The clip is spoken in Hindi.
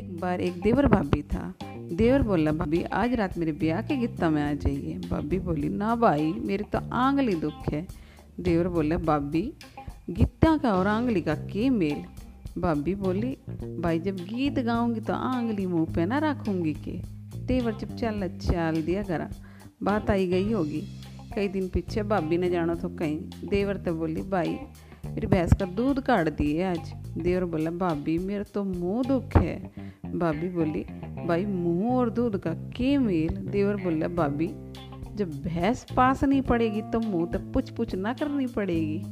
बार एक देवर भाभी था। देवर बोला, भाभी, आज रात मेरे ब्याह के गित्ता में आ जाइए। भाभी बोली, ना भाई, मेरी तो आंगली दुख है। देवर बोला, भाभी गित्ता का और आंगली का के मेल? भाभी बोली, भाई, जब गीत गाऊँगी तो आंगली मुँह पे ना रखूँगी के। देवर जब चल, चाल दिया करा, बात आई गई होगी। कई दिन पीछे भाभी ने जाना तो कहीं। देवर तो बोली, भाई, मेरी भैंस का दूध काट दिए आज। देवर बोला, भाभी, मेरा तो मुँह दुख है। भाभी बोली, भाई, मुँह और दूध का के मेल? देवर बोला, भाभी, जब भैंस पास नहीं पड़ेगी तो मुँह तक पुछ पुछ ना करनी पड़ेगी।